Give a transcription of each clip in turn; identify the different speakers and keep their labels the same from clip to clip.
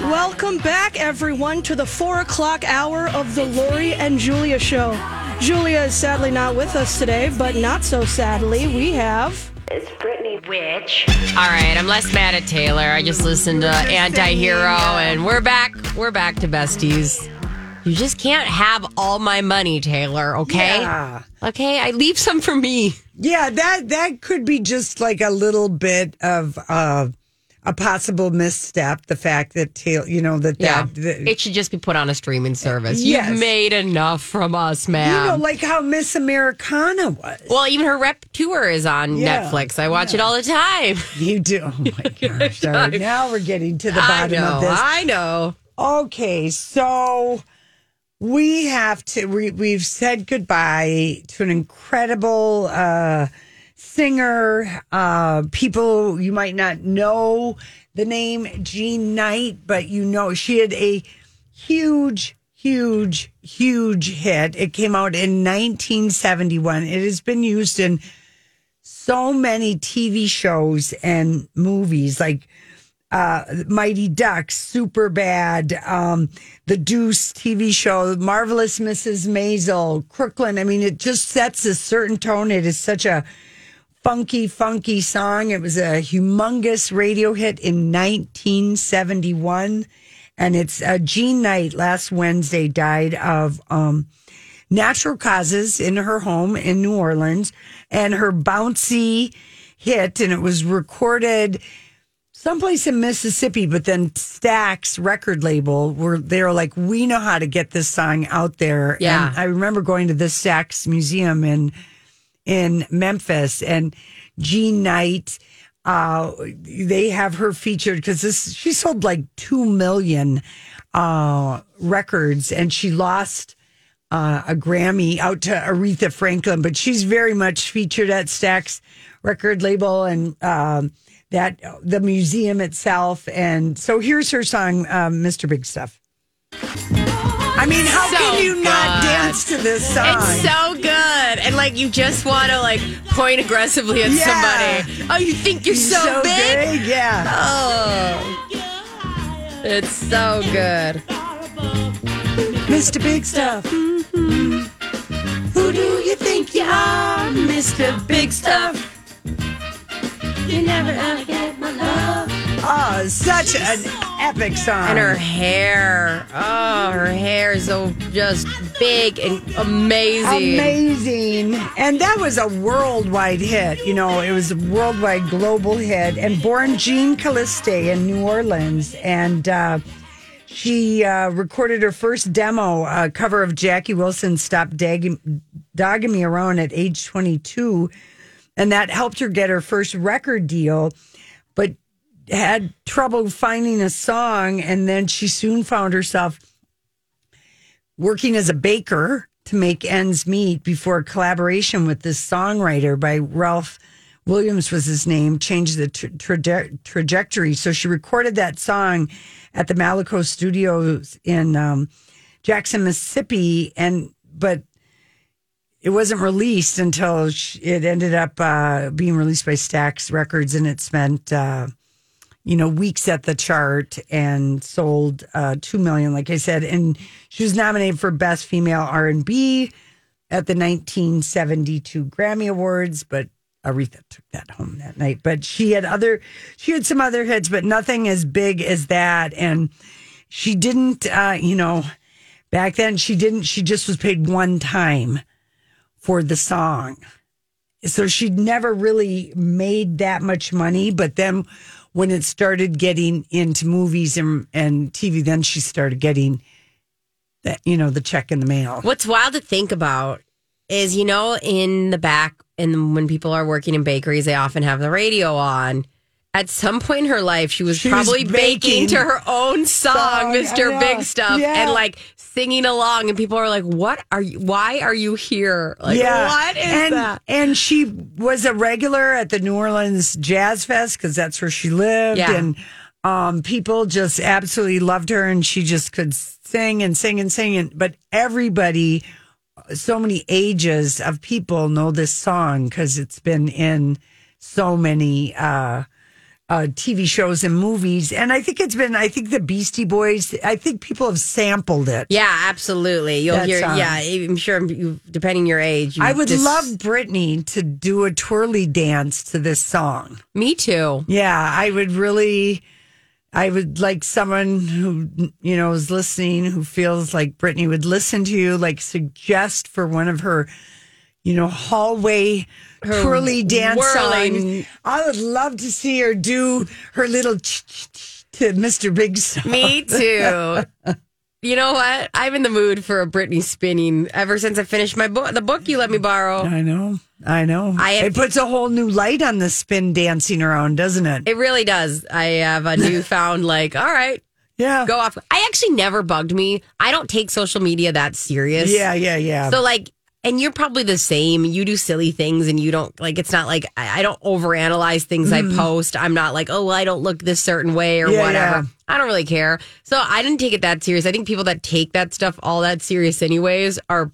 Speaker 1: Welcome back, everyone, to the four o'clock hour of the Lori and Julia show. Julia is sadly not with us today, but not so sadly, we have.
Speaker 2: It's Brittany.
Speaker 3: Witch. All right, I'm less mad at Taylor. I just listened to Anti-Hero, and we're back. We're back to besties. You just can't have all my money, Taylor. Okay.
Speaker 4: Yeah.
Speaker 3: Okay. I leave some for me.
Speaker 4: Yeah, that that could be just like a little bit of uh, a possible misstep. The fact that Taylor, you know, that
Speaker 3: Yeah.
Speaker 4: that, that
Speaker 3: it should just be put on a streaming service.
Speaker 4: Yes.
Speaker 3: You've made enough from us, man.
Speaker 4: you know, like how Miss Americana was.
Speaker 3: well, even her rep tour is on
Speaker 4: Yeah.
Speaker 3: Netflix. I watch it all the time.
Speaker 4: You do. Oh my gosh! Right, now we're getting to the bottom
Speaker 3: know.
Speaker 4: of this.
Speaker 3: I know.
Speaker 4: Okay, so we have to. We, we've said goodbye to an incredible uh, singer. Uh, people you might not know the name Jean Knight, but you know she had a huge, huge, huge hit. It came out in 1971. It has been used in so many TV shows and movies, like uh, Mighty Ducks, Super Bad, um, The Deuce TV show, Marvelous Mrs. Maisel, Crooklyn. I mean, it just sets a certain tone. It is such a funky, funky song. It was a humongous radio hit in 1971. And it's uh, Jean Knight last Wednesday died of um, natural causes in her home in New Orleans. And her bouncy hit, and it was recorded someplace in Mississippi, but then Stax record label were they were like, we know how to get this song out there.
Speaker 3: Yeah.
Speaker 4: And I remember going to the Stax Museum in in Memphis and Jean Knight. Uh, they have her featured because this she sold like two million uh, records, and she lost uh, a Grammy out to Aretha Franklin, but she's very much featured at Stax record label and um, that the museum itself. And so here's her song, um, Mr. Big Stuff. I mean, how
Speaker 3: So
Speaker 4: can you not
Speaker 3: good.
Speaker 4: dance to this song?
Speaker 3: It's so good. And like you just want to like point aggressively at
Speaker 4: Yeah.
Speaker 3: somebody. Oh, you think you're so, big? big?
Speaker 4: Yeah.
Speaker 3: Oh. It's so good.
Speaker 4: Mr. Big Stuff. Mm-hmm. Who do you think you are, Mr. Big Stuff?
Speaker 2: You never ever get my love.
Speaker 4: Oh, such an epic song.
Speaker 3: And her hair. Oh, her hair is so just big and amazing.
Speaker 4: Amazing. And that was a worldwide hit. You know, it was a worldwide global hit. And born Jean Calliste in New Orleans. And uh, she uh, recorded her first demo, a cover of Jackie Wilson's Stop Dogging Me Around at age 22. And that helped her get her first record deal. But had trouble finding a song. And then she soon found herself working as a baker to make ends meet before a collaboration with this songwriter by Ralph Williams was his name changed the tra- traje- trajectory. So she recorded that song at the Malaco Studios in um, Jackson, Mississippi, and but it wasn't released until sh- it ended up uh, being released by Stax Records, and it spent. Uh, you know, weeks at the chart and sold uh, two million, like I said, and she was nominated for Best Female R and B at the 1972 Grammy Awards, but Aretha took that home that night. But she had other, she had some other hits, but nothing as big as that. And she didn't, uh, you know, back then she didn't. She just was paid one time for the song so she'd never really made that much money but then when it started getting into movies and, and tv then she started getting that you know the check in the mail
Speaker 3: What's wild to think about is, you know, in the back, and when people are working in bakeries, they often have the radio on. At some point in her life, she was
Speaker 4: She
Speaker 3: probably baking,
Speaker 4: baking
Speaker 3: to her own song,
Speaker 4: song,
Speaker 3: Mr. Big Stuff,
Speaker 4: Yeah.
Speaker 3: and like singing along. And people are like, What are you? Why are you here? Like, what is
Speaker 4: and,
Speaker 3: that?
Speaker 4: and she was a regular at the new orleans jazz fest because that's where she lived
Speaker 3: Yeah.
Speaker 4: and um, people just absolutely loved her and she just could sing and sing and sing and but everybody so many ages of people know this song because it's been in so many uh, uh, TV shows and movies. And I think it's been, I think the Beastie Boys, I think people have sampled it.
Speaker 3: Yeah, absolutely. You'll
Speaker 4: That
Speaker 3: hear.
Speaker 4: song.
Speaker 3: Yeah, I'm sure. You, depending your age, you
Speaker 4: I would
Speaker 3: just-
Speaker 4: love Britney to do a twirly dance to this song.
Speaker 3: Me too.
Speaker 4: Yeah, I would really. I would like someone who you know is listening who feels like Brittany would listen to you, like suggest for one of her, you know, hallway twirly dance
Speaker 3: whirling-
Speaker 4: songs. I would love to see her do her little to Mr. Big song.
Speaker 3: Me too. you know what? I'm in the mood for a Britney spinning ever since I finished my book, the book you let me borrow.
Speaker 4: I know, I know.
Speaker 3: I have-
Speaker 4: it puts a whole new light on the spin dancing around, doesn't it?
Speaker 3: It really does. I have a newfound like, all right,
Speaker 4: yeah,
Speaker 3: go off. I actually never bugged me. I don't take social media that serious.
Speaker 4: yeah, yeah, yeah.
Speaker 3: So like, and you're probably the same. You do silly things, and you don't like. It's not like I, I don't overanalyze things I post. I'm not like, oh, well, I don't look this certain way or
Speaker 4: Mm. Yeah,
Speaker 3: whatever.
Speaker 4: yeah.
Speaker 3: I don't really care. So I didn't take it that serious. I think people that take that stuff all that serious, anyways, are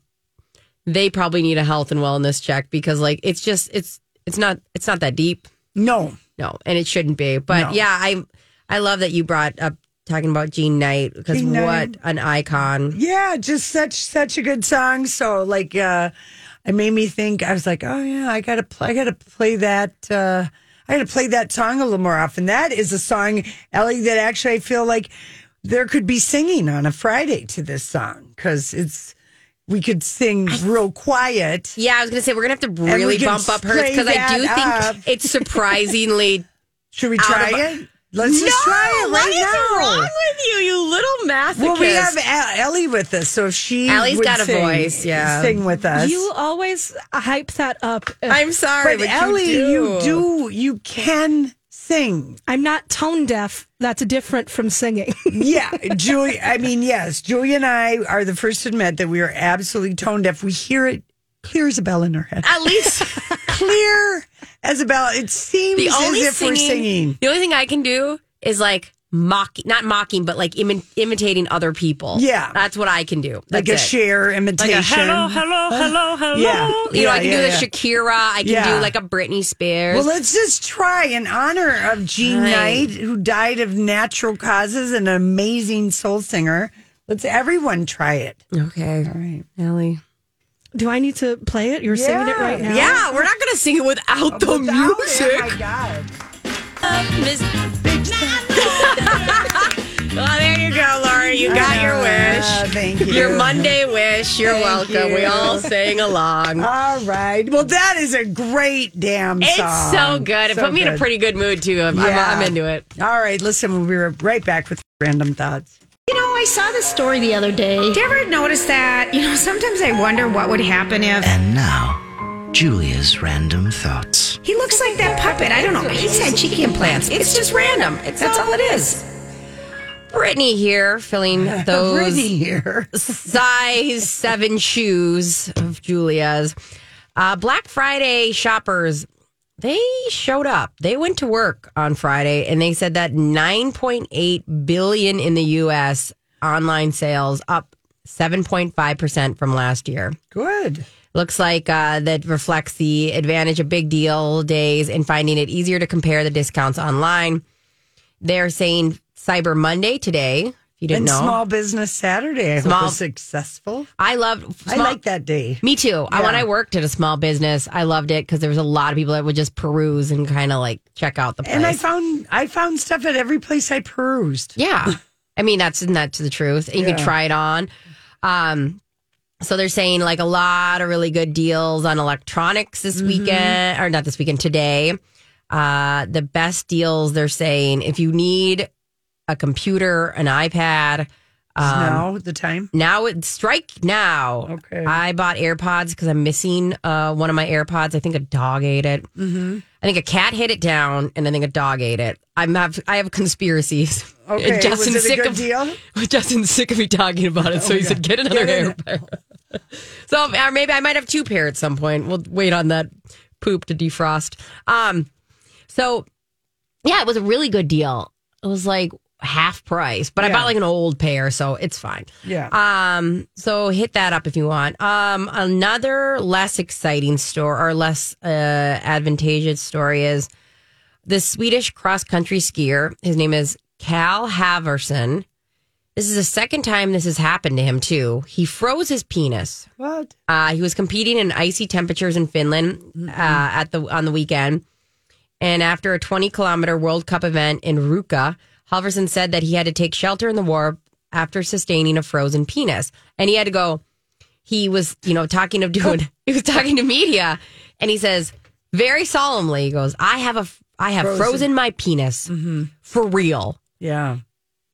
Speaker 3: they probably need a health and wellness check because like it's just it's it's not it's not that deep.
Speaker 4: no,
Speaker 3: No, and it shouldn't be. But
Speaker 4: No.
Speaker 3: yeah, I I love that you brought up talking about Jean Knight because
Speaker 4: Jean
Speaker 3: what
Speaker 4: Knight.
Speaker 3: an icon.
Speaker 4: Yeah, just such such a good song. So like uh it made me think I was like, oh yeah, I gotta play I gotta play that uh I gotta play that song a little more often. That is a song, Ellie, that actually I feel like there could be singing on a Friday to this song because it's we could sing real quiet.
Speaker 3: Yeah, I was gonna say we're gonna have to really bump up hers because I do think
Speaker 4: up.
Speaker 3: it's surprisingly.
Speaker 4: Should we try
Speaker 3: of-
Speaker 4: it? Let's just try it right
Speaker 3: what is
Speaker 4: now.
Speaker 3: wrong with you, you little masochist?
Speaker 4: Well, we have A- Ellie with us, so if she
Speaker 3: Ellie's
Speaker 4: would
Speaker 3: got a
Speaker 4: sing-
Speaker 3: voice, yeah.
Speaker 4: sing with us.
Speaker 1: You always hype that up.
Speaker 3: I'm sorry,
Speaker 4: But
Speaker 3: but,
Speaker 4: Ellie,
Speaker 3: you,
Speaker 4: you do, you can sing.
Speaker 1: I'm not tone deaf. That's different from singing.
Speaker 4: Yeah, Julie. I mean, yes, Julie and I are the first to admit that we are absolutely tone deaf. We hear it clear as a bell in our head,
Speaker 3: At least
Speaker 4: clear as a bell. It seems
Speaker 3: the
Speaker 4: as
Speaker 3: only
Speaker 4: if
Speaker 3: singing,
Speaker 4: we're singing.
Speaker 3: The only thing I can do is like mocking, not mocking, but like imi- imitating other people.
Speaker 4: Yeah.
Speaker 3: that's what I can do.
Speaker 4: Like a
Speaker 3: it.
Speaker 4: share
Speaker 3: Like
Speaker 4: imitation.
Speaker 3: a hello, hello, uh, hello, hello.
Speaker 4: Yeah.
Speaker 3: You know, I can
Speaker 4: Yeah,
Speaker 3: do the
Speaker 4: yeah, yeah.
Speaker 3: Shakira. I can
Speaker 4: Yeah.
Speaker 3: do like a Britney Spears.
Speaker 4: Well, let's just try in honor of Jean
Speaker 3: Right.
Speaker 4: Knight, who died of natural causes, an amazing soul singer. Let's everyone try it.
Speaker 3: okay,
Speaker 4: All right.
Speaker 3: Ellie.
Speaker 1: Do I need to play it? You're singing it right now.
Speaker 3: Yeah, we're not going to sing it without the
Speaker 4: Without it,
Speaker 3: music.
Speaker 4: Oh my God.
Speaker 3: Miss- well, there you go, Laura. You got your
Speaker 4: Uh,
Speaker 3: wish.
Speaker 4: thank you.
Speaker 3: Your Monday wish. You're
Speaker 4: Thank
Speaker 3: welcome. We all sang along.
Speaker 4: All right. Well, that is a great damn song.
Speaker 3: It's so good. It
Speaker 4: So
Speaker 3: put me in a pretty good mood too. I'm, I'm-
Speaker 4: Yeah.
Speaker 3: I'm into it.
Speaker 4: All right. Listen, we'll be right back with random thoughts.
Speaker 2: You know, I saw this story the other day.
Speaker 5: Did you ever notice that? You know, sometimes I wonder what would happen if
Speaker 6: And now, Julia's random thoughts.
Speaker 5: he looks like that puppet. I don't know. He's had cheeky implants. It's just random. That's all it is.
Speaker 3: Brittany here, filling those
Speaker 4: Brittany here.
Speaker 3: size seven shoes of Julia's. Uh, Black Friday shoppers, they showed up. They went to work on Friday and they said that 9.8 billion in the US online sales up 7.5% from last year.
Speaker 4: Good.
Speaker 3: Looks like uh, that reflects the advantage of big deal days and finding it easier to compare the discounts online. They're saying Cyber Monday today. You didn't
Speaker 4: And
Speaker 3: know,
Speaker 4: Small Business Saturday. I
Speaker 3: Small-
Speaker 4: hope was successful.
Speaker 3: I love.
Speaker 4: I
Speaker 3: small-
Speaker 4: like that day.
Speaker 3: Me too. I, when I worked at a small business, I loved it because there was a lot of people that would just peruse and kind of like check out the place.
Speaker 4: And I found I found stuff at every place I perused.
Speaker 3: yeah, I mean that's that's the truth. And you can
Speaker 4: Yeah.
Speaker 3: try it on. Um, so they're saying like a lot of really good deals on electronics this
Speaker 4: Mm-hmm.
Speaker 3: weekend, or not this weekend today. Uh, the best deals they're saying if you need a computer, an iPad. Um,
Speaker 4: now the time.
Speaker 3: Now it's strike now.
Speaker 4: Okay.
Speaker 3: I bought AirPods because I'm missing uh, one of my AirPods. I think a dog ate it. Mm-hmm. I think a cat hit it down, and I think a dog ate it. I'm have I have conspiracies.
Speaker 4: Okay.
Speaker 3: And Justin's
Speaker 4: was it a
Speaker 3: sick
Speaker 4: good
Speaker 3: of
Speaker 4: deal?
Speaker 3: Justin's sick of me talking about it, so he said, "Get another
Speaker 4: Get.
Speaker 3: AirPod." so or maybe I might have two pair at some point. We'll wait on that poop to defrost. Um, so yeah, it was a really good deal. It was like half price, but I bought like an old pair, so it's fine.
Speaker 4: Yeah.
Speaker 3: Um, so hit that up if you want. Um, another less exciting store or less uh, advantageous story is the Swedish cross country skier. His name is Calle Halfvarsson. This is the second time this has happened to him too. He froze his penis.
Speaker 4: What?
Speaker 3: Uh, he was competing in icy temperatures in Finland uh, at the on the weekend, and after a 20 kilometer World Cup event in Ruka, Halfvarsson said that he had to take shelter in the war after sustaining a frozen penis, and he had to go. He was, you know, talking of doing. He was talking to media, and he says very solemnly, he goes, "I have a, I have frozen, my penis for real."
Speaker 4: Yeah.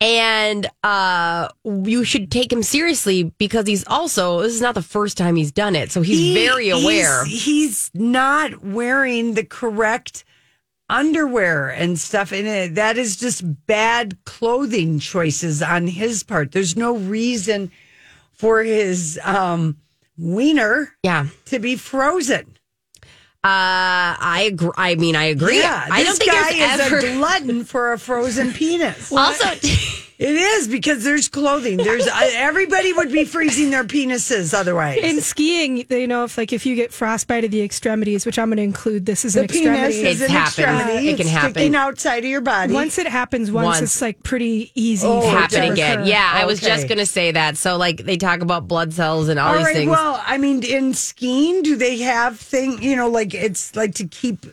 Speaker 3: and uh you should take him seriously because he's also this is not the first time he's done it so he's
Speaker 4: He-
Speaker 3: very aware
Speaker 4: He's, he's not wearing the correct underwear and stuff in it. That is just bad clothing choices on his part. There's no reason for his um wiener
Speaker 3: yeah
Speaker 4: to be frozen.
Speaker 3: uh i agree i mean i agree
Speaker 4: Yeah,
Speaker 3: i don't think
Speaker 4: guy
Speaker 3: there's
Speaker 4: is
Speaker 3: ever
Speaker 4: a glutton for a frozen penis.
Speaker 3: also
Speaker 4: It is because there's clothing. There's uh, everybody would be freezing their penises otherwise.
Speaker 1: In skiing, they know if like if you get frostbite of the extremities, which I'm going to include this as
Speaker 4: the
Speaker 1: an
Speaker 4: penis
Speaker 1: extremity.
Speaker 4: is
Speaker 3: It's
Speaker 4: an
Speaker 3: happened.
Speaker 4: extremity.
Speaker 3: It can
Speaker 4: It's
Speaker 3: happen.
Speaker 4: sticking outside of your body.
Speaker 1: once it happens once,
Speaker 3: Once.
Speaker 1: it's like pretty easy.
Speaker 4: Oh,
Speaker 1: for it to
Speaker 3: happen
Speaker 1: recur.
Speaker 3: again yeah i was just
Speaker 4: Okay.
Speaker 3: gonna say that so like they talk about blood cells and all,
Speaker 4: All
Speaker 3: these
Speaker 4: right.
Speaker 3: things
Speaker 4: Well, I mean, in skiing, do they have thing? You know, like it's like to keep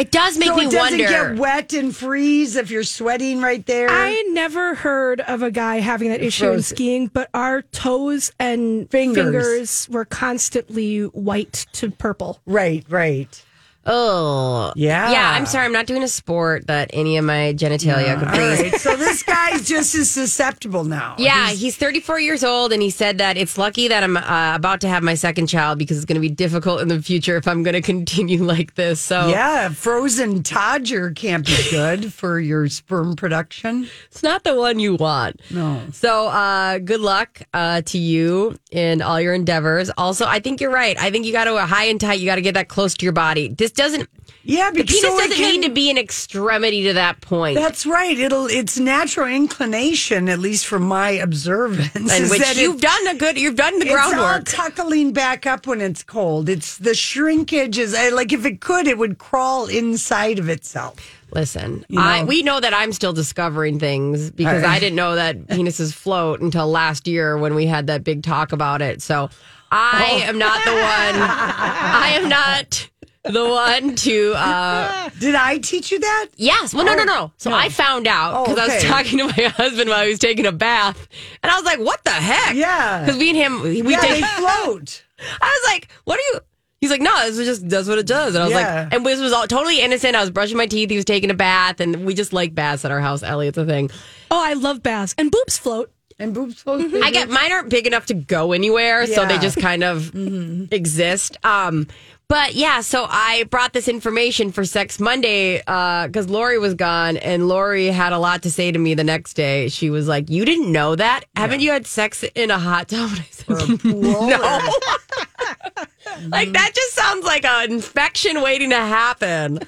Speaker 3: it does make
Speaker 4: so
Speaker 3: me
Speaker 4: it doesn't
Speaker 3: wonder
Speaker 4: get wet and freeze if you're sweating right there.
Speaker 1: I never heard of a guy having that issue in skiing, but our toes and
Speaker 4: Fingers.
Speaker 1: fingers were constantly white to purple.
Speaker 4: right, right.
Speaker 3: Oh
Speaker 4: Yeah.
Speaker 3: yeah i'm sorry i'm not doing a sport that any of my genitalia could
Speaker 4: All right. So this guy's just as susceptible now.
Speaker 3: Yeah, he's 34 years old, and he said that it's lucky that I'm uh, about to have my second child because it's going to be difficult in the future if I'm going to continue like this. So
Speaker 4: Yeah, frozen Todger can't be good for your sperm production.
Speaker 3: it's not the one you want.
Speaker 4: No.
Speaker 3: So uh, good luck uh, to you in all your endeavors. Also, I think you're right. I think you got to high and tight. You got to get that close to your body. This doesn't.
Speaker 4: Yeah,
Speaker 3: The
Speaker 4: because
Speaker 3: penis
Speaker 4: so
Speaker 3: doesn't
Speaker 4: can-
Speaker 3: need to be an extremity to that point.
Speaker 4: That's right. It'll it's natural inclination, at least from my observance,
Speaker 3: and which you've done a good. You've done the
Speaker 4: It's all
Speaker 3: groundwork.
Speaker 4: tuckling back up when it's cold. It's the shrinkage is like if it could, it would crawl inside of itself.
Speaker 3: Listen,
Speaker 4: You
Speaker 3: I, we know that I'm still discovering things because
Speaker 4: I-
Speaker 3: I didn't know that penises float until last year when we had that big talk about it. So I
Speaker 4: Oh.
Speaker 3: am not the one. I am not the one to. uh
Speaker 4: Did I teach you that?
Speaker 3: Yes. Well, no, no, no. So I found out
Speaker 4: Oh,
Speaker 3: because I was
Speaker 4: okay.
Speaker 3: talking to my husband while he was taking a bath, and I was like, "What the heck?"
Speaker 4: Yeah.
Speaker 3: Because me and him, we
Speaker 4: yeah,
Speaker 3: take.
Speaker 4: they float.
Speaker 3: I was like, "What are you?" He's like, "No, this is just does what it does." And I was
Speaker 4: Yeah.
Speaker 3: like, and this was all totally innocent. I was brushing my teeth. He was taking a bath, and we just like baths at our house. Elliot's a thing.
Speaker 1: Oh, I love baths and boobs float.
Speaker 4: And boobs float.
Speaker 3: I get mine aren't big enough to go anywhere, so they
Speaker 4: Yeah.
Speaker 3: just kind of exist. Um, but yeah, so I brought this information for Sex Monday uh, because Lori was gone, and Lori had a lot to say to me the next day. She was like, "You didn't know that? Haven't you had sex in a hot tub?" And I said, "No." like that just sounds like an infection waiting to happen.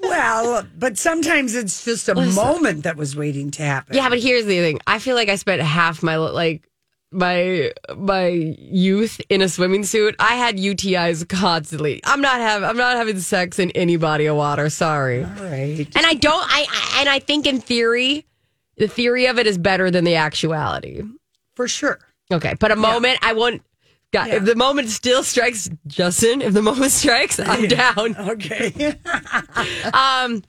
Speaker 4: Well, but sometimes it's just a moment that was waiting to happen.
Speaker 3: Yeah, but here's the thing. I feel like I spent half my like my my youth in a swimming suit. I had UTIs constantly. I'm not have I'm not having sex in any body of water. Sorry.
Speaker 4: All right.
Speaker 3: And I don't I, I and I think in theory the theory of it is better than the actuality.
Speaker 4: For sure.
Speaker 3: Okay, but a moment I won't God, if the moment still strikes Justin, if the moment strikes, I'm down.
Speaker 4: Okay.
Speaker 3: Um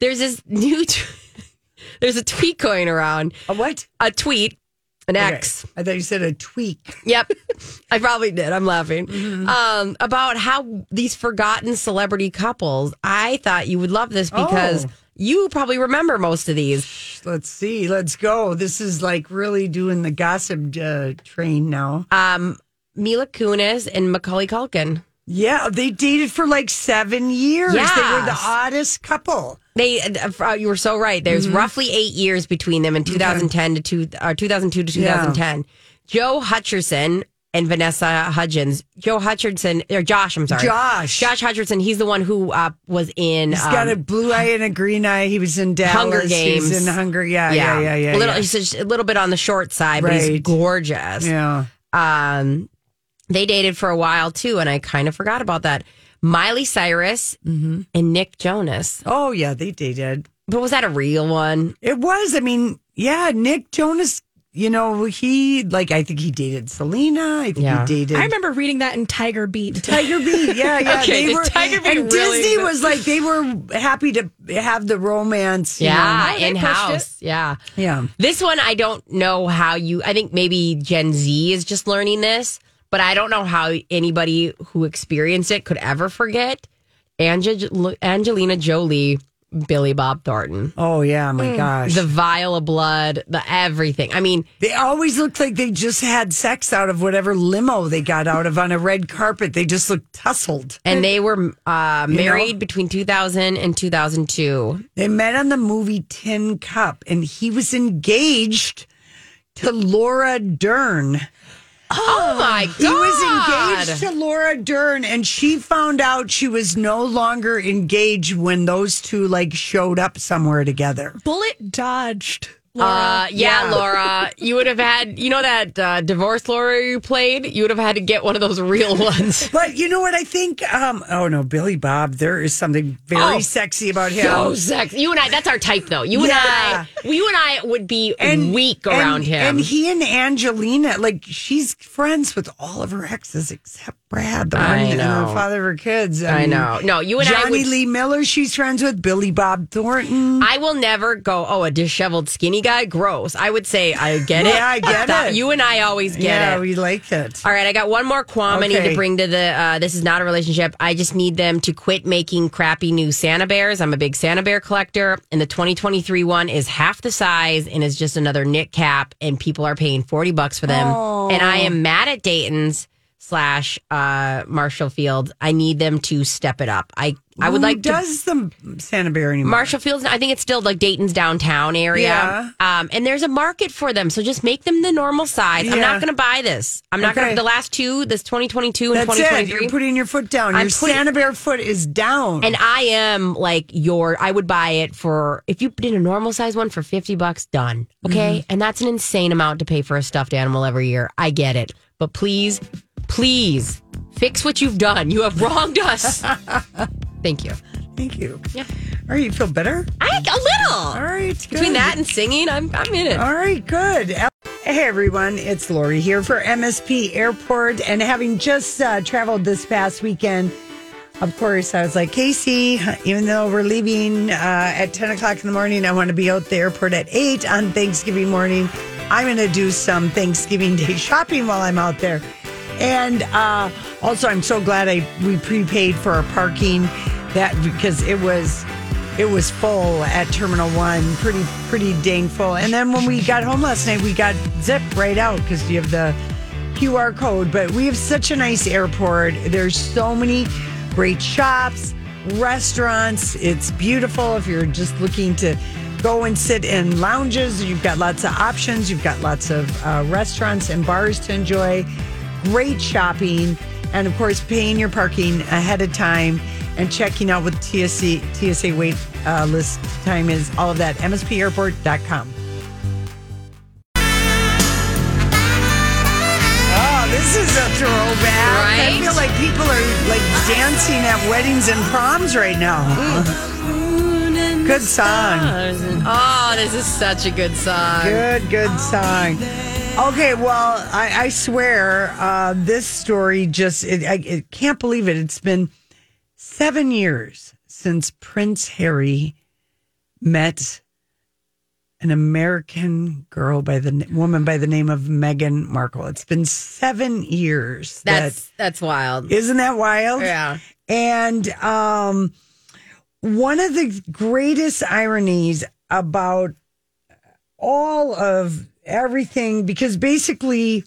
Speaker 3: there's this new t- there's a tweet going around.
Speaker 4: a what?
Speaker 3: A tweet, an
Speaker 4: Okay.
Speaker 3: X.
Speaker 4: I thought you said a tweak.
Speaker 3: Yep. I probably did. I'm laughing.
Speaker 4: Mm-hmm.
Speaker 3: Um, about how these forgotten celebrity couples. I thought you would love this because
Speaker 4: Oh.
Speaker 3: you probably remember most of these.
Speaker 4: Let's see. Let's go. This is like really doing the gossip uh, train now.
Speaker 3: Um, Mila Kunis and Macaulay Culkin.
Speaker 4: Yeah, they dated for like seven years. They were the oddest couple.
Speaker 3: They, uh, you were so right. There's
Speaker 4: Mm-hmm.
Speaker 3: roughly eight years between them in 2010 to two, uh, 2002 to 2010. Joe Hutcherson and Vanessa Hudgens. Joe Hutcherson or Josh, I'm sorry,
Speaker 4: Josh.
Speaker 3: Josh Hutcherson. He's the one who uh, was in.
Speaker 4: He's got a
Speaker 3: um,
Speaker 4: blue eye and a green eye. He was in Dallas.
Speaker 3: Hunger Games.
Speaker 4: in Hunger. Yeah, yeah, yeah, yeah.
Speaker 3: a little,
Speaker 4: yeah.
Speaker 3: He's a little bit on the short side, but he's gorgeous.
Speaker 4: yeah.
Speaker 3: Um, they dated for a while too, and I kind of forgot about that. Miley Cyrus
Speaker 4: Mm-hmm.
Speaker 3: and Nick Jonas.
Speaker 4: Oh yeah, they dated.
Speaker 3: But was that a real one?
Speaker 4: It was. I mean, yeah, Nick Jonas. You know, he like I think he dated Selena. I think
Speaker 3: Yeah.
Speaker 4: he dated.
Speaker 1: I remember reading that in Tiger Beat.
Speaker 4: Tiger Beat. Yeah, yeah.
Speaker 3: Okay,
Speaker 4: they were.
Speaker 3: Tiger Beat
Speaker 4: and
Speaker 3: really
Speaker 4: Disney was like they were happy to have the romance.
Speaker 3: Yeah,
Speaker 1: they pushed
Speaker 3: in house. Yeah.
Speaker 4: Yeah.
Speaker 3: This one, I don't know how you. I think maybe Gen Z is just learning this, but I don't know how anybody who experienced it could ever forget Ange- Angelina Jolie, Billy Bob Thornton,
Speaker 4: Oh yeah. My gosh.
Speaker 3: the vial of blood, the everything. I mean,
Speaker 4: They always looked like they just had sex out of whatever limo they got out of on a red carpet. They just looked tussled.
Speaker 3: and they were uh,
Speaker 4: You know?
Speaker 3: married between 2000 and 2002.
Speaker 4: They met on the movie Tin Cup, and he was engaged to Laura Dern.
Speaker 3: Oh my god!
Speaker 4: He was engaged to Laura Dern, and she found out she was no longer engaged when those two like showed up somewhere together.
Speaker 1: Bullet dodged.
Speaker 3: Uh, yeah,
Speaker 4: Yeah.
Speaker 3: Laura, you would have had, you know, that uh, divorce Laura you played. You would have had to get one of those real ones.
Speaker 4: But you know what? I think. Um, oh no, Billy Bob. There is something very
Speaker 3: Oh,
Speaker 4: sexy about him.
Speaker 3: So sexy. You and I, that's our type, though. You
Speaker 4: Yeah.
Speaker 3: and I, you and I would be and, weak around
Speaker 4: and,
Speaker 3: him.
Speaker 4: And he and Angelina, like she's friends with all of her exes except Brad, the one
Speaker 3: I
Speaker 4: and the
Speaker 3: know.
Speaker 4: father of her kids.
Speaker 3: I
Speaker 4: mean,
Speaker 3: know. No, you and I Jonny
Speaker 4: Lee Miller, she's friends with Billy Bob Thornton.
Speaker 3: I will never go, oh, a disheveled skinny guy? Gross. I would say, I get it.
Speaker 4: Yeah, I get
Speaker 3: That-
Speaker 4: it.
Speaker 3: You and I always get
Speaker 4: yeah,
Speaker 3: it.
Speaker 4: we like it.
Speaker 3: All right, I got one more qualm I need to bring to the. Uh, this is not a relationship. I just need them to quit making crappy new Santa bears. I'm a big Santa bear collector, and the 2023 one is half the size and is just another knit cap, and people are paying 40 bucks for them. And I am mad at Dayton's slash uh, Marshall Field. I need them to step it up. I I would
Speaker 4: Who
Speaker 3: like to.
Speaker 4: does the Santa Bear anymore?
Speaker 3: Marshall Fields, I think it's still like Dayton's downtown area.
Speaker 4: Yeah.
Speaker 3: Um, and there's a market for them. So just make them the normal size. I'm not going to buy this. I'm not going
Speaker 4: Okay.
Speaker 3: to, the last two, this 2022 and
Speaker 4: That's it.
Speaker 3: 2023.
Speaker 4: You're putting your foot down.
Speaker 3: I'm
Speaker 4: your
Speaker 3: putting-
Speaker 4: Santa Bear foot is down.
Speaker 3: and I am like your, I would buy it for, if you did a normal size one for 50 bucks, done. Okay.
Speaker 4: Mm-hmm.
Speaker 3: And that's an insane amount to pay for a stuffed animal every year. I get it. But please, please fix what you've done. You have wronged us. Thank you.
Speaker 4: Thank you.
Speaker 3: Yeah.
Speaker 4: All right, you feel better?
Speaker 3: I, a little.
Speaker 4: All right. Good.
Speaker 3: Between that and singing, I'm, I'm in it.
Speaker 4: All right, good. Hey, everyone. It's Lori here for MSP Airport. And having just uh, traveled this past weekend, of course, I was like, Casey, even though we're leaving uh, at 10 o'clock in the morning, I want to be out at the airport at 8 on Thanksgiving morning. I'm going to do some Thanksgiving Day shopping while I'm out there. And uh, also, I'm so glad I we prepaid for our parking that because it was it was full at Terminal One, pretty pretty dang full. And then when we got home last night, we got zip right out because you have the QR code. But we have such a nice airport. There's so many great shops, restaurants. It's beautiful if you're just looking to go and sit in lounges. You've got lots of options. You've got lots of uh, restaurants and bars to enjoy. Great shopping, and of course, paying your parking ahead of time and checking out what TSC, TSA wait uh, list time is. All of that. MSPAirport.com. Oh, this is a throwback. I feel like people are like dancing at weddings and proms right now. Good song.
Speaker 3: Oh, this is such a good song.
Speaker 4: Good, good song. Okay, well, I, I swear uh, this story just, it, I, I can't believe it. It's been seven years since Prince Harry met an American girl by the woman by the name of Meghan Markle. It's been seven years.
Speaker 3: That's that's wild.
Speaker 4: Isn't that wild?
Speaker 3: Yeah.
Speaker 4: And um, one of the greatest ironies about all of everything, because basically,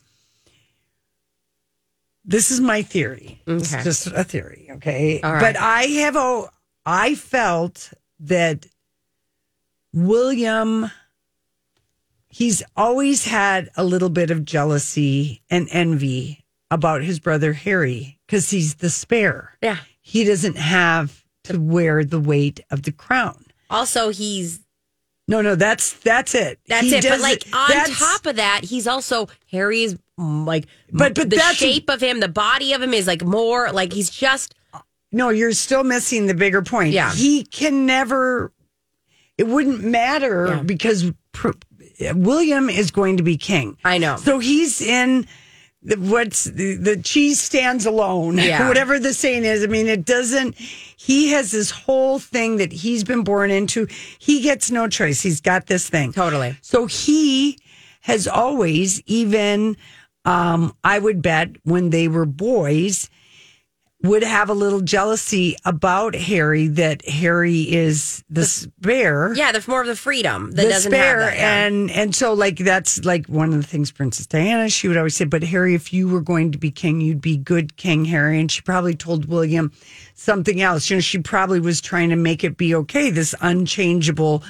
Speaker 4: this is my theory. It's
Speaker 3: Okay.
Speaker 4: just a theory, okay?
Speaker 3: Right.
Speaker 4: But I have a, I felt that William, he's always had a little bit of jealousy and envy about his brother Harry because he's the spare
Speaker 3: Yeah.
Speaker 4: he doesn't have to wear the weight of the crown.
Speaker 3: Also, he's
Speaker 4: No, no, that's that's it.
Speaker 3: that's
Speaker 4: He
Speaker 3: it. But like on
Speaker 4: that's-
Speaker 3: top of that, he's also Harry's mm, like
Speaker 4: But- but
Speaker 3: the shape of him, the body of him is like more like he's just
Speaker 4: no, you're still missing the bigger point.
Speaker 3: Yeah.
Speaker 4: He can never, it wouldn't matter
Speaker 3: Yeah.
Speaker 4: because pr- William is going to be king.
Speaker 3: I know.
Speaker 4: So he's in the, what's the, the cheese stands alone,
Speaker 3: Yeah.
Speaker 4: whatever the saying is. I mean, it doesn't, he has this whole thing that he's been born into. He gets no choice. He's got this thing.
Speaker 3: Totally.
Speaker 4: So he has always, even um, I would bet when they were boys, would have a little jealousy about Harry that Harry is the spare.
Speaker 3: Yeah, there's more of the freedom that
Speaker 4: The
Speaker 3: doesn't
Speaker 4: spare,
Speaker 3: have that. yeah.
Speaker 4: and and so like that's like one of the things Princess Diana she would always say. But Harry, if you were going to be king, you'd be good King Harry. And she probably told William something else. You know, she probably was trying to make it be okay. This unchangeable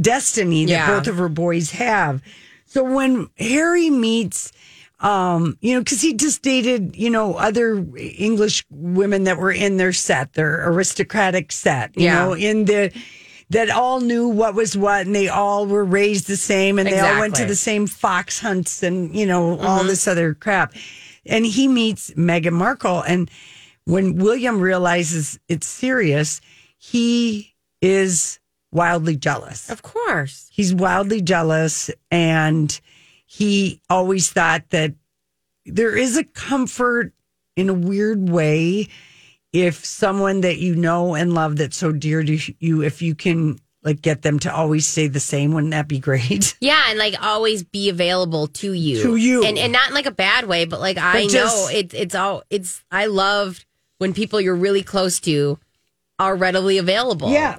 Speaker 4: destiny that
Speaker 3: Yeah.
Speaker 4: both of her boys have. So when Harry meets, um, you know, because he just dated, you know, other English women that were in their set, their aristocratic set, you
Speaker 3: Yeah.
Speaker 4: know, in the that all knew what was what and they all were raised the same and they all went to the same fox hunts and, you know, all this other crap. And he meets Meghan Markle and when William realizes it's serious, he is wildly jealous.
Speaker 3: Of course.
Speaker 4: He's wildly jealous and he always thought that there is a comfort in a weird way if someone that you know and love that's so dear to you if you can like get them to always say the same wouldn't that be great
Speaker 3: Yeah, and like always be available to you.
Speaker 4: To you.
Speaker 3: And and not in like a bad way, but like I
Speaker 4: But
Speaker 3: know
Speaker 4: just-
Speaker 3: it, it's all it's I loved when people you're really close to are readily available.
Speaker 4: yeah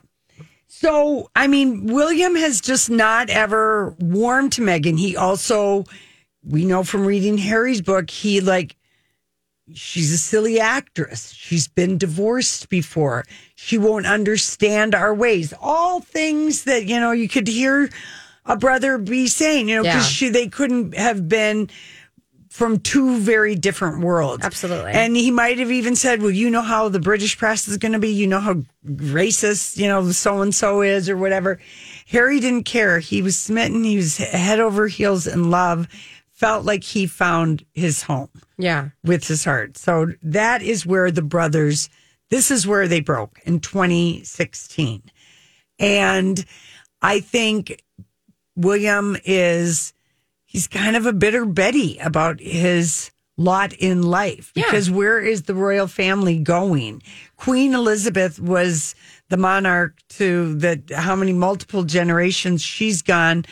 Speaker 4: so i mean william has just not ever warmed to meghan he also we know from reading harry's book he like she's a silly actress. She's been divorced before. She won't understand our ways. All things that, you know, you could hear a brother be saying, you know,
Speaker 3: Yeah.
Speaker 4: because she they couldn't have been from two very different worlds.
Speaker 3: Absolutely.
Speaker 4: And he might have even said, Well, you know how the British press is gonna be, you know how racist, you know, so and so is or whatever. Harry didn't care. He was smitten, he was head over heels in love, felt like he found his home
Speaker 3: Yeah.
Speaker 4: with his heart. So that is where the brothers, this is where they broke in 2016. And I think William is, he's kind of a bitter Betty about his lot in life
Speaker 3: Yeah.
Speaker 4: because where is the royal family going? Queen Elizabeth was the monarch to that how many multiple generations she's gone.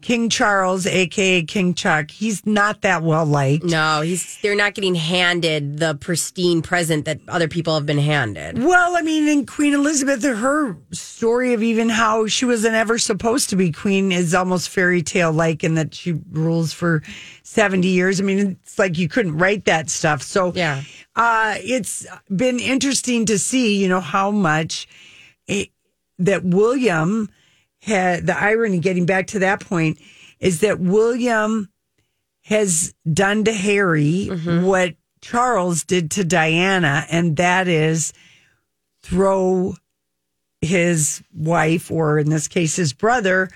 Speaker 4: King Charles, aka King Chuck, he's not that well liked.
Speaker 3: No, he's they're not getting handed the pristine present that other people have been handed.
Speaker 4: Well, I mean, in Queen Elizabeth, her story of even how she wasn't ever supposed to be queen is almost fairy tale like, in that she rules for 70 years. I mean, it's like you couldn't write that stuff. So,
Speaker 3: Yeah.
Speaker 4: uh, it's been interesting to see, you know, how much it, that William had the irony getting back to that point is that William has done to Harry mm-hmm. what Charles did to Diana, and that is throw his wife, or in this case, his brother,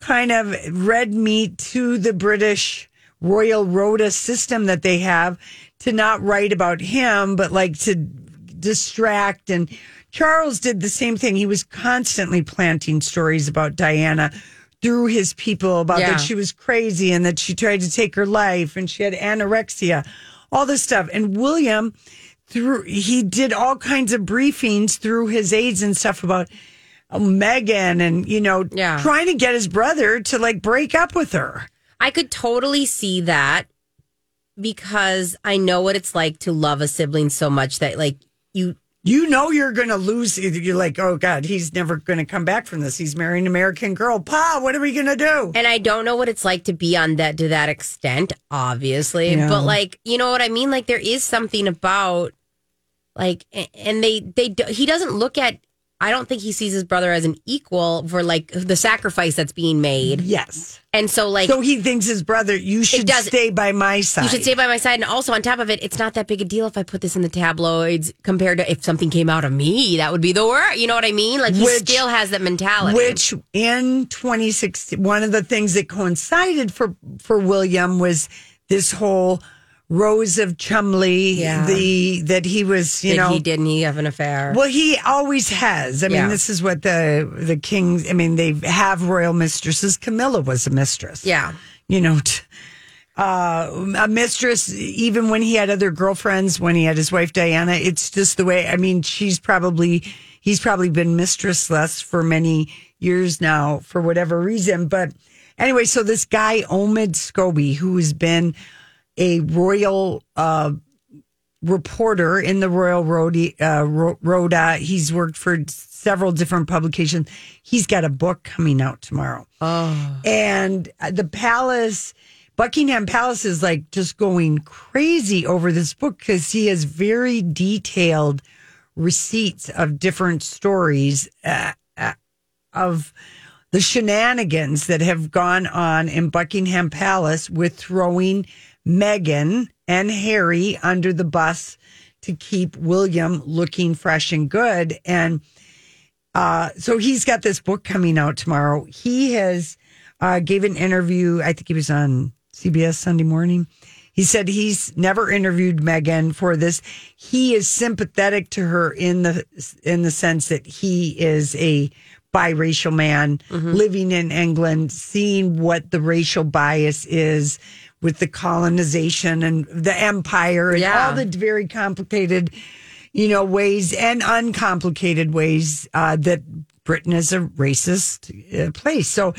Speaker 4: kind of red meat to the British royal rota system that they have to not write about him, but like to distract. And Charles did the same thing. He was constantly planting stories about Diana through his people about
Speaker 3: Yeah.
Speaker 4: that she was crazy and that she tried to take her life and she had anorexia, all this stuff. And William, through he did all kinds of briefings through his aides and stuff about uh, Meghan and you know
Speaker 3: Yeah.
Speaker 4: trying to get his brother to like break up with her.
Speaker 3: I could totally see that because I know what it's like to love a sibling so much that like you
Speaker 4: You know you're going to lose. You're like, oh God, he's never going to come back from this. He's marrying an American girl. Pa, what are we going to do?
Speaker 3: and I don't know what it's like to be on that to that extent, obviously. But like, you know what I mean? Like there is something about like and they they he doesn't look at I don't think he sees his brother as an equal for like the sacrifice that's being made.
Speaker 4: Yes.
Speaker 3: And so like
Speaker 4: So he thinks his brother, you should stay by my side.
Speaker 3: You should stay by my side. And also, on top of it, it's not that big a deal if I put this in the tabloids compared to if something came out of me. That would be the worst. You know what I mean? Like, he
Speaker 4: Which-
Speaker 3: still has that mentality.
Speaker 4: Which in 2016, one of the things that coincided for for William was this whole Rose of Cholmondeley,
Speaker 3: Yeah.
Speaker 4: the that he was, you
Speaker 3: Did
Speaker 4: know,
Speaker 3: he didn't he have an affair?
Speaker 4: well, he always has. I mean, this is what the the kings. I mean, they have royal mistresses. Camilla was a mistress.
Speaker 3: yeah.
Speaker 4: you know, t- uh, a mistress. Even when he had other girlfriends, when he had his wife Diana, it's just the way. I mean, she's probably he's probably been mistressless for many years now for whatever reason. But anyway, so this guy Omid Scobie, who has been a royal. Uh, reporter in the Royal Rhode, uh, Rota. He's worked for several different publications. He's got a book coming out tomorrow. Oh. And the palace, Buckingham Palace is like just going crazy over this book because he has very detailed receipts of different stories uh, uh, of the shenanigans that have gone on in Buckingham Palace with throwing Meghan and Harry under the bus to keep William looking fresh and good. And uh, so he's got this book coming out tomorrow. He has uh, gave an interview. I think he was on CBS Sunday Morning. He said he's never interviewed Meghan for this. He is sympathetic to her in the in the sense that he is a biracial man living in England, seeing what the racial bias is with the colonization and the empire and
Speaker 3: Yeah.
Speaker 4: all the very complicated, you know, ways and uncomplicated ways uh, that Britain is a racist uh, place. So,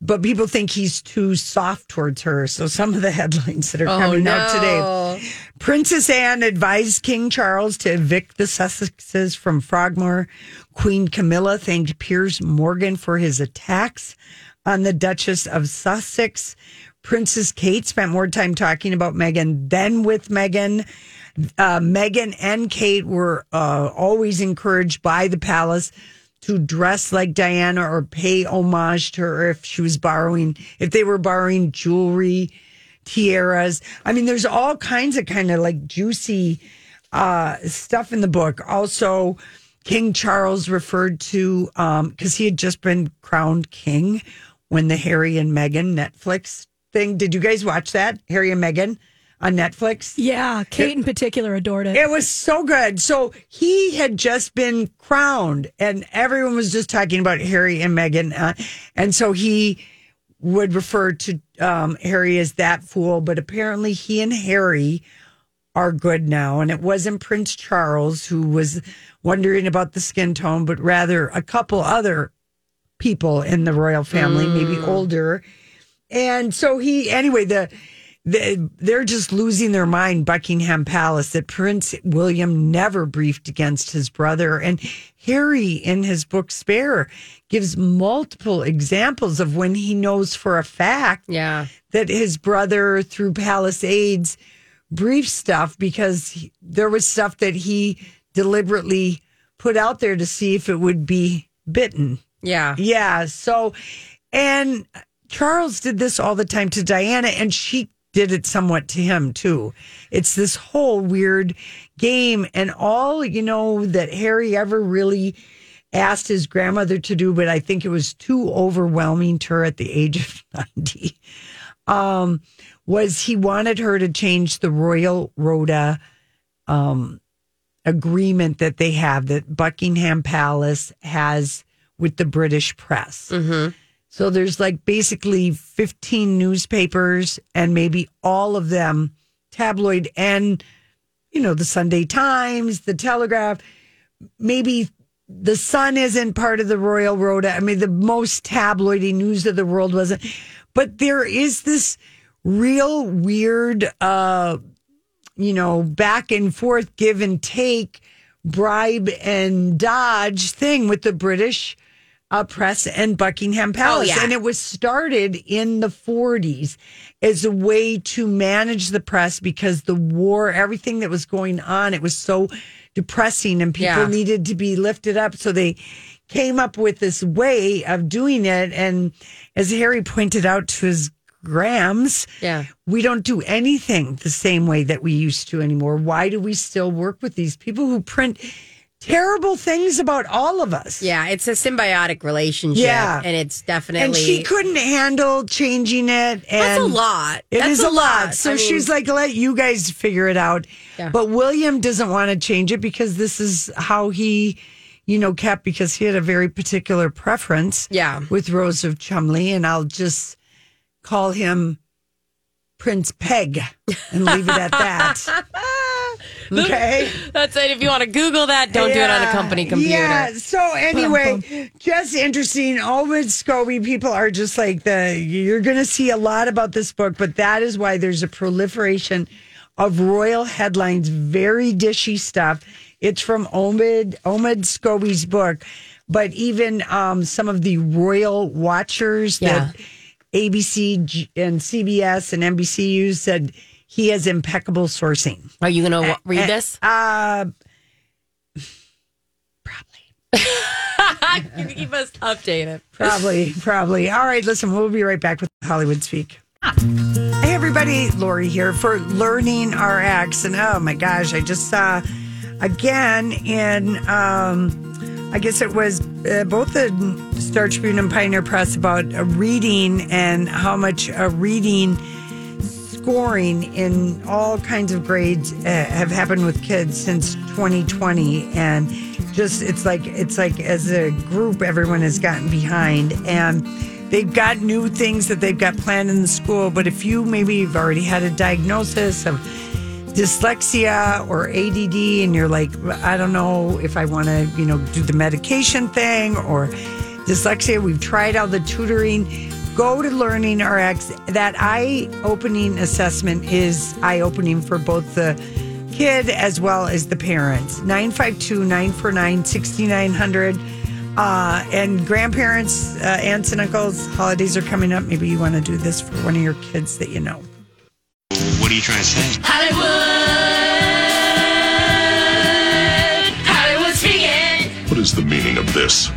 Speaker 4: but people think he's too soft towards her. So some of the headlines that are coming out today. Princess Anne advised King Charles to evict the Sussexes from Frogmore. Queen Camilla thanked Piers Morgan for his attacks on the Duchess of Sussex. Princess Kate spent more time talking about Meghan than with Meghan. Uh, Meghan and Kate were uh, always encouraged by the palace to dress like Diana or pay homage to her if she was borrowing, if they were borrowing jewelry, tiaras. I mean, there's all kinds of kind of like juicy uh, stuff in the book. Also, King Charles referred to, because he had just been crowned king when the Harry and Meghan Netflix thing. Did you guys watch that? Harry and Meghan on Netflix?
Speaker 1: Yeah, Kate in particular adored it.
Speaker 4: It was so good. So he had just been crowned, and everyone was just talking about Harry and Meghan. Uh, and so he would refer to um, Harry as that fool, but apparently he and Harry are good now. And it wasn't Prince Charles who was wondering about the skin tone, but rather a couple other people in the royal family, maybe older. And so he, anyway, the, the they're just losing their mind, Buckingham Palace, that Prince William never briefed against his brother. And Harry, in his book Spare, gives multiple examples of when he knows for a fact
Speaker 3: Yeah.
Speaker 4: that his brother, through palace aides, briefed stuff because he- there was stuff that he deliberately put out there to see if it would be bitten.
Speaker 3: Yeah.
Speaker 4: Yeah. So, and Charles did this all the time to Diana, and she did it somewhat to him too. It's this whole weird game, and all you know that Harry ever really asked his grandmother to do, but I think it was too overwhelming to her at the age of 90. Um, was he wanted her to change the Royal Rota um, agreement that they have that Buckingham Palace has with the British press. So there's like basically 15 newspapers and maybe all of them tabloid and, you know, the Sunday Times, the Telegraph, maybe the Sun isn't part of the Royal Road. I mean, the most tabloidy news of the world wasn't. But there is this real weird, uh, you know, back and forth, give and take, bribe and dodge thing with the British uh, press and Buckingham Palace.
Speaker 3: yeah.
Speaker 4: And it was started in the 40s as a way to manage the press because the war, everything that was going on, it was so depressing and people
Speaker 3: Yeah.
Speaker 4: needed to be lifted up. So they came up with this way of doing it. And as Harry pointed out to his Grams,
Speaker 3: Yeah.
Speaker 4: we don't do anything the same way that we used to anymore. Why do we still work with these people who print terrible things about all of us.
Speaker 3: Yeah, it's a symbiotic relationship.
Speaker 4: Yeah.
Speaker 3: And it's definitely.
Speaker 4: And she couldn't handle changing it. And
Speaker 3: That's a lot.
Speaker 4: It
Speaker 3: That's
Speaker 4: is a lot. So
Speaker 3: I mean,
Speaker 4: she's like, let you guys figure it out.
Speaker 3: Yeah.
Speaker 4: But William doesn't want to change it because this is how he, you know, kept because he had a very particular preference
Speaker 3: Yeah.
Speaker 4: with Rose of Cholmondeley. And I'll just call him Prince Peg and leave it at that. okay.
Speaker 3: That's it. If you want to Google that, don't do it on a company computer.
Speaker 4: Yeah. So anyway, just interesting. Always Scobie. People are just like the. You're going to see a lot about this book, but that is why there's a proliferation of royal headlines. Very dishy stuff. It's from Omid Omid Scobie's book, but even um, some of the royal watchers
Speaker 3: Yeah.
Speaker 4: that ABC G- and CBS and NBC use said he has impeccable sourcing.
Speaker 3: Are you going to read this?
Speaker 4: Uh,
Speaker 3: you keep us updated.
Speaker 4: Probably, probably. All right, listen, we'll be right back with Hollywood Speak. Hey, everybody, Lori here for Learning RX. And oh my gosh, I just saw again in, um, I guess it was uh, both the Star Tribune and Pioneer Press about uh, reading and how much uh, reading scoring in all kinds of grades uh, have happened with kids since 2020 and just it's like it's like as a group everyone has gotten behind and they've got new things that they've got planned in the school but if you maybe you've already had a diagnosis of dyslexia or ADD and you're like I don't know if I want to you know do the medication thing or dyslexia we've tried all the tutoring go to learning rx that eye opening assessment is eye opening for both the kid as well as the parents 952-949-6900 uh, and grandparents uh, aunts and uncles holidays are coming up maybe you want to do this for one of your kids that you know
Speaker 6: What are you trying to say? Hollywood! Hollywood speaking!
Speaker 7: What is the meaning of this?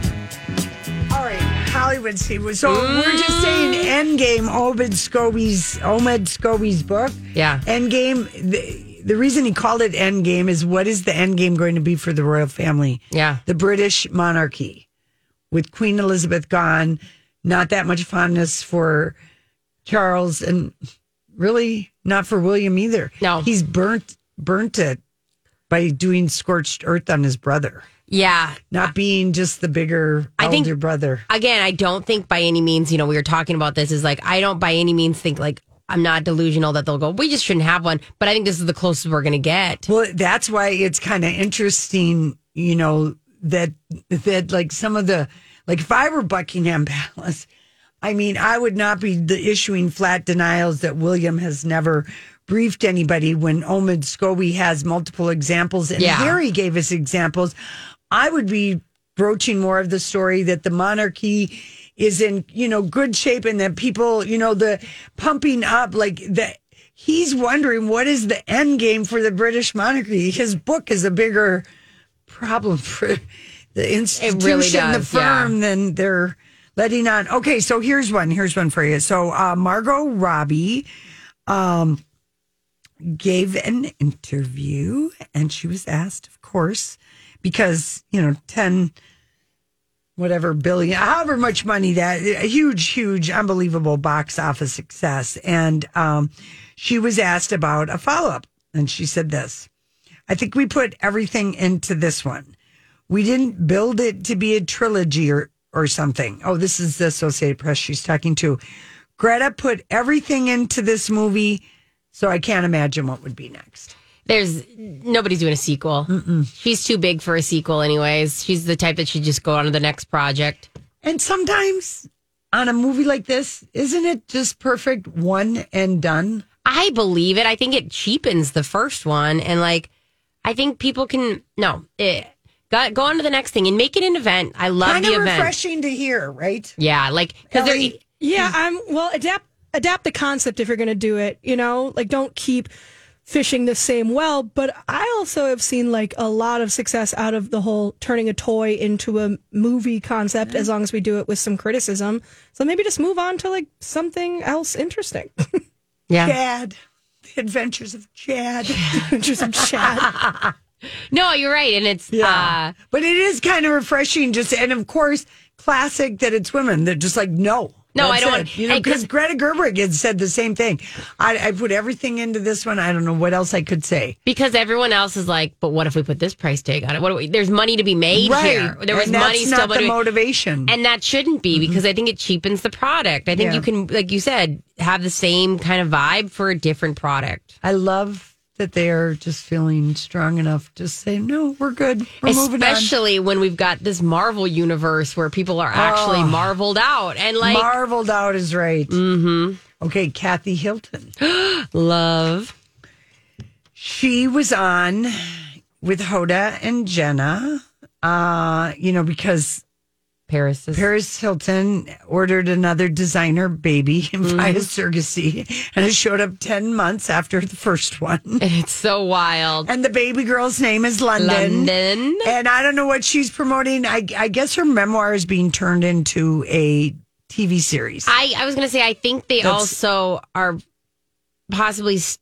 Speaker 4: Hollywood Steve. So we're just saying mm. Endgame, Omid Scobie's Omid Scobie's book.
Speaker 3: Yeah.
Speaker 4: Endgame. The, the reason he called it Endgame is what is the endgame going to be for the royal family?
Speaker 3: Yeah.
Speaker 4: The British monarchy, with Queen Elizabeth gone, not that much fondness for Charles, and really not for William either.
Speaker 3: No.
Speaker 4: he's burnt burnt it by doing scorched earth on his brother,
Speaker 3: Yeah.
Speaker 4: not being just the bigger
Speaker 3: I think-
Speaker 4: older brother.
Speaker 3: Again, I don't think by any means, you know, we were talking about this is like, I don't by any means think like, I'm not delusional that they'll go, we just shouldn't have one. But I think this is the closest we're going to get.
Speaker 4: Well, that's why it's kind of interesting, you know, that that like some of the like if I were Buckingham Palace, I mean, I would not be the issuing flat denials that William has never briefed anybody when Omid Scobie has multiple examples and
Speaker 3: Yeah.
Speaker 4: Harry gave us examples. I would be broaching more of the story that the monarchy is in, you know, good shape and that people, you know, the pumping up like that he's wondering what is the end game for the British monarchy. His book is a bigger problem for the institution, the
Speaker 3: does, yeah.
Speaker 4: firm, than they're letting on. Okay, so here's one. Here's one for you. So uh, Margot Robbie um, gave an interview, and she was asked, of course, because you know ten whatever billion, however much money that a huge, huge, unbelievable box office success. And um, she was asked about a follow up, and she said this I think we put everything into this one. We didn't build it to be a trilogy or, or something. Oh, this is the Associated Press she's talking to. Greta put everything into this movie, so I can't imagine what would be next.
Speaker 3: There's nobody's doing a sequel. She's too big for a sequel, anyways. She's the type that should just go on to the next project.
Speaker 4: And sometimes on a movie like this, isn't it just perfect one and done?
Speaker 3: I believe it. I think it cheapens the first one, and like, I think people can no, it, go, go on to the next thing and make it an event. I love
Speaker 4: Kind
Speaker 3: the
Speaker 4: of
Speaker 3: event.
Speaker 4: refreshing to hear, right?
Speaker 3: Yeah, like because
Speaker 4: Ellie?
Speaker 1: Yeah, I'm well adapt adapt the concept if you're going to do it, you know? Like don't keep fishing the same well, but I also have seen like a lot of success out of the whole turning a toy into a movie concept as long as we do it with some criticism. So maybe just move on to like something else interesting.
Speaker 3: yeah,
Speaker 4: Chad, the adventures of Chad.
Speaker 1: Just some chat.
Speaker 3: No, you're right, and it's
Speaker 4: Yeah.
Speaker 3: uh,
Speaker 4: but it is kind of refreshing just and of course classic that it's women. They're just like, no.
Speaker 3: No, I don't
Speaker 4: it.
Speaker 3: want-
Speaker 4: you know, because Greta Gerwig had said the same thing. I, I put everything into this one. I don't know what else I could say.
Speaker 3: because everyone else is like, but what if we put this price tag on it? What do we, there's money to be made here. There was
Speaker 4: and
Speaker 3: money
Speaker 4: that's
Speaker 3: still
Speaker 4: not the
Speaker 3: to be-
Speaker 4: motivation.
Speaker 3: And that shouldn't be because mm-hmm. I think it cheapens the product. I think
Speaker 4: Yeah.
Speaker 3: you can, like you said, have the same kind of vibe for a different product.
Speaker 4: I love that they are just feeling strong enough to say, no, we're good. We're moving on.
Speaker 3: Especially when we've got this Marvel universe where people are actually marveled out and like
Speaker 4: Marveled out is right. Mm-hmm. Okay, Kathy Hilton.
Speaker 3: love.
Speaker 4: She was on with Hoda and Jenna, uh, you know, because
Speaker 3: Paris is
Speaker 4: Paris Hilton ordered another designer baby mm-hmm. via surrogacy, and it showed up 10 months after the first one.
Speaker 3: and it's so wild.
Speaker 4: And the baby girl's name is London.
Speaker 3: London.
Speaker 4: And I don't know what she's promoting. I, I guess her memoir is being turned into a TV series.
Speaker 3: I, I was going to say, I think they
Speaker 4: That's-
Speaker 3: also are possibly s-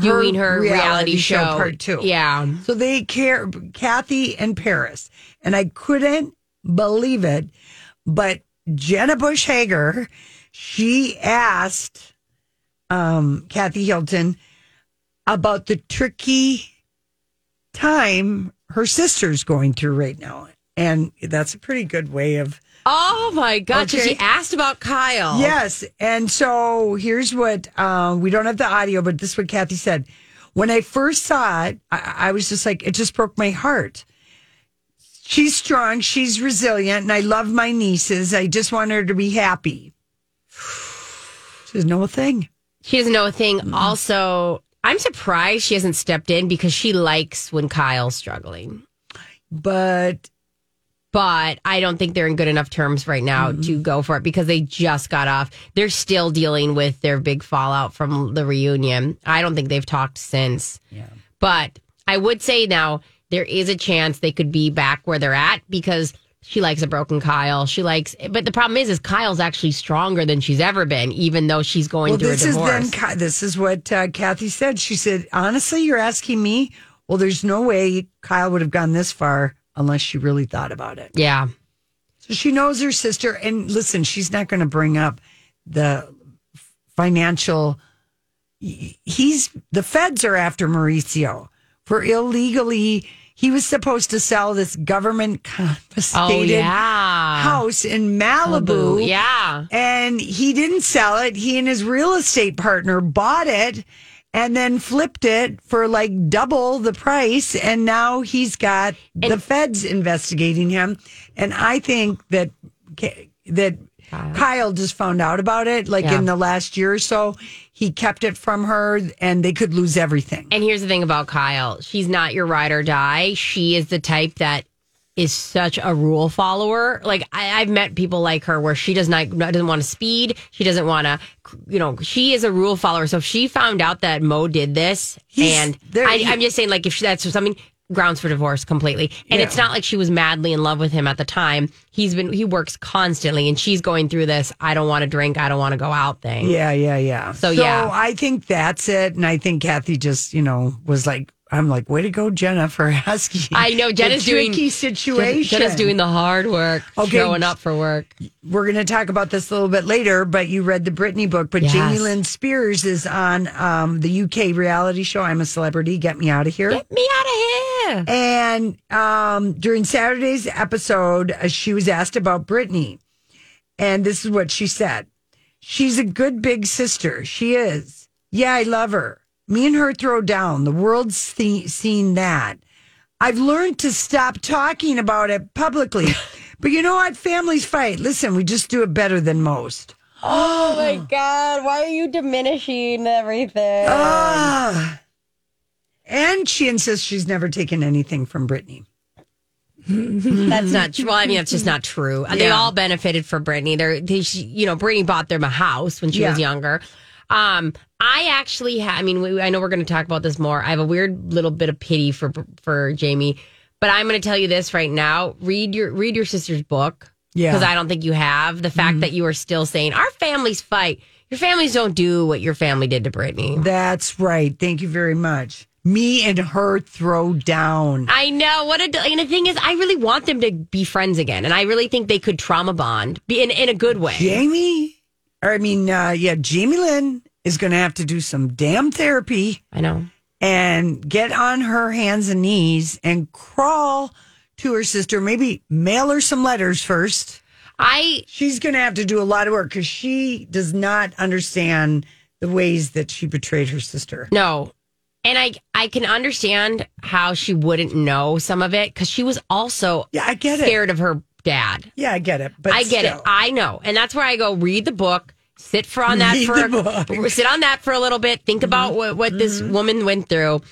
Speaker 3: doing her, reality, show.
Speaker 4: part two.
Speaker 3: Yeah.
Speaker 4: So they care, Kathy and Paris. And I couldn't believe it. But Jenna Bush Hager, she asked um, Kathy Hilton about the tricky time her sister's going through right now. And that's a pretty good way of
Speaker 3: Oh my God.
Speaker 4: Okay.
Speaker 3: she asked about Kyle.
Speaker 4: Yes. And so here's what um, we don't have the audio, but this is what Kathy said. When I first saw it, I, I was just like, it just broke my heart. She's strong, she's resilient, and I love my nieces. I just want her to be happy. She says, no thing.
Speaker 3: She doesn't know a thing.
Speaker 4: Mm-hmm.
Speaker 3: Also, I'm surprised she hasn't stepped in because she likes when Kyle's struggling.
Speaker 4: But
Speaker 3: But I don't think they're in good enough terms right now
Speaker 4: Mm-hmm.
Speaker 3: to go for it because they just got off. They're still dealing with their big fallout from the reunion. I don't think they've talked since.
Speaker 4: Yeah.
Speaker 3: But I would say now there is a chance they could be back where they're at because she likes a broken Kyle. She likes, but the problem is, is Kyle's actually stronger than she's ever been, even though she's going
Speaker 4: well,
Speaker 3: through a
Speaker 4: this is
Speaker 3: divorce.
Speaker 4: then. This is what uh, Kathy said. She said, honestly, you're asking me. Well, there's no way Kyle would have gone this far unless she really thought about it.
Speaker 3: yeah.
Speaker 4: So she knows her sister. And listen, she's not going to bring up the financial. He's the feds are after Mauricio for illegally. He was supposed to sell this government
Speaker 3: Oh,
Speaker 4: confiscated
Speaker 3: yeah.
Speaker 4: house in Malibu.
Speaker 3: Yeah.
Speaker 4: And he didn't sell it. He and his real estate partner bought it and then flipped it for like double the price. And now he's got the feds investigating him. And I think that that Kyle. just found out about it like
Speaker 3: Yeah.
Speaker 4: in the last year or so. He kept it from her and they could lose everything.
Speaker 3: And here's the thing about Kyle. She's not your ride or die. She is the type that is such a rule follower. Like I, I've met people like her where she does not doesn't want to speed. She doesn't want to, you know, she is a rule follower. So if she found out that Mo did this,
Speaker 4: He's-
Speaker 3: and I, I'm just saying, like if she, that's something grounds for divorce completely. And
Speaker 4: Yeah.
Speaker 3: it's not like she was madly in love with him at the time. He's been he works constantly, and she's going through this. I don't want to drink. I don't want to go out thing.
Speaker 4: Yeah, yeah, yeah.
Speaker 3: So, yeah.
Speaker 4: So I think that's it. And I think Kathy just, you know, was like, I'm like, way to go, Jenna, for asking.
Speaker 3: I know
Speaker 4: the
Speaker 3: Jenna's doing
Speaker 4: tricky situation.
Speaker 3: Jenna's doing the hard work,
Speaker 4: Okay.
Speaker 3: showing up for work.
Speaker 4: We're going to talk about this a little bit later, but you read the Britney book. But
Speaker 3: Yes.
Speaker 4: Jamie Lynn Spears is on um, the UK reality show. I'm a celebrity. Get me out of here.
Speaker 3: Get me out of here.
Speaker 4: And um, during Saturday's episode, uh, she was asked about Britney. And this is what she said She's a good big sister. She is. Yeah, I love her. Me and her throw down. The world's see- seen that. I've learned to stop talking about it publicly. but you know what? Families fight. Listen, we just do it better than most.
Speaker 3: Oh my God. Why are you diminishing everything?
Speaker 4: Ah. And she insists she's never taken anything from Britney.
Speaker 3: That's not true. Well, I mean, that's just not true. They all benefited from Britney. They're, they, she- you know, Britney bought them a house when she was younger. Um, I actually have, I mean, we, I know we're going to talk about this more. I have a weird little bit of pity for, for Jamie, but I'm going to tell you this right now. Read your, read your sister's book.
Speaker 4: Yeah.
Speaker 3: Because I don't think you have. The fact that you are still saying our families fight. Your families don't do what your family did to Britney.
Speaker 4: That's right. Thank you very much. Me and her throw down.
Speaker 3: I know what a and the thing is, I really want them to be friends again, and I really think they could trauma bond, be in in a good way.
Speaker 4: Jamie, or I mean, uh, yeah, Jamie Lynn is going to have to do some damn therapy
Speaker 3: I know.
Speaker 4: and get on her hands and knees and crawl to her sister. Maybe mail her some letters first.
Speaker 3: I
Speaker 4: She's going to have to do a lot of work because she does not understand the ways that she betrayed her sister.
Speaker 3: no, and I I can understand how she wouldn't know some of it because she was also
Speaker 4: Yeah, I get it.
Speaker 3: scared of her dad.
Speaker 4: Yeah, I get it. But
Speaker 3: I get
Speaker 4: still.
Speaker 3: it. I know, and that's where I go. Read the book. Sit for on that
Speaker 4: Read
Speaker 3: for a.
Speaker 4: Mm-hmm.
Speaker 3: sit on that for a little bit. Think about what what this woman went through,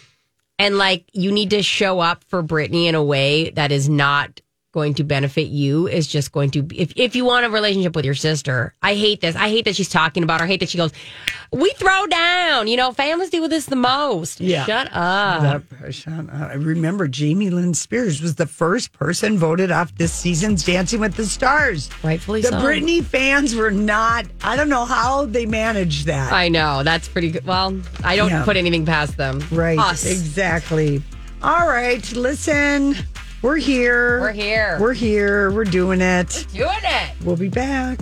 Speaker 3: and like you need to show up for Britney in a way that is not going to benefit you. Is just going to if if you want a relationship with your sister. I hate this. I hate that she's talking about her. I hate that she goes. We throw down. You know, families deal with this the most.
Speaker 4: Yeah.
Speaker 3: Shut up.
Speaker 4: That- Sean, I remember Jamie Lynn Spears was the first person voted off this season's Dancing with the Stars.
Speaker 3: Rightfully
Speaker 4: The
Speaker 3: so.
Speaker 4: Britney fans were not, I don't know how they managed that.
Speaker 3: I know that's pretty good. Well, I don't
Speaker 4: Yeah.
Speaker 3: put anything past them.
Speaker 4: right.
Speaker 3: Us.
Speaker 4: Exactly. All right. Listen, we're here.
Speaker 3: We're here.
Speaker 4: We're here. We're doing it.
Speaker 3: Doing it.
Speaker 4: We'll be back.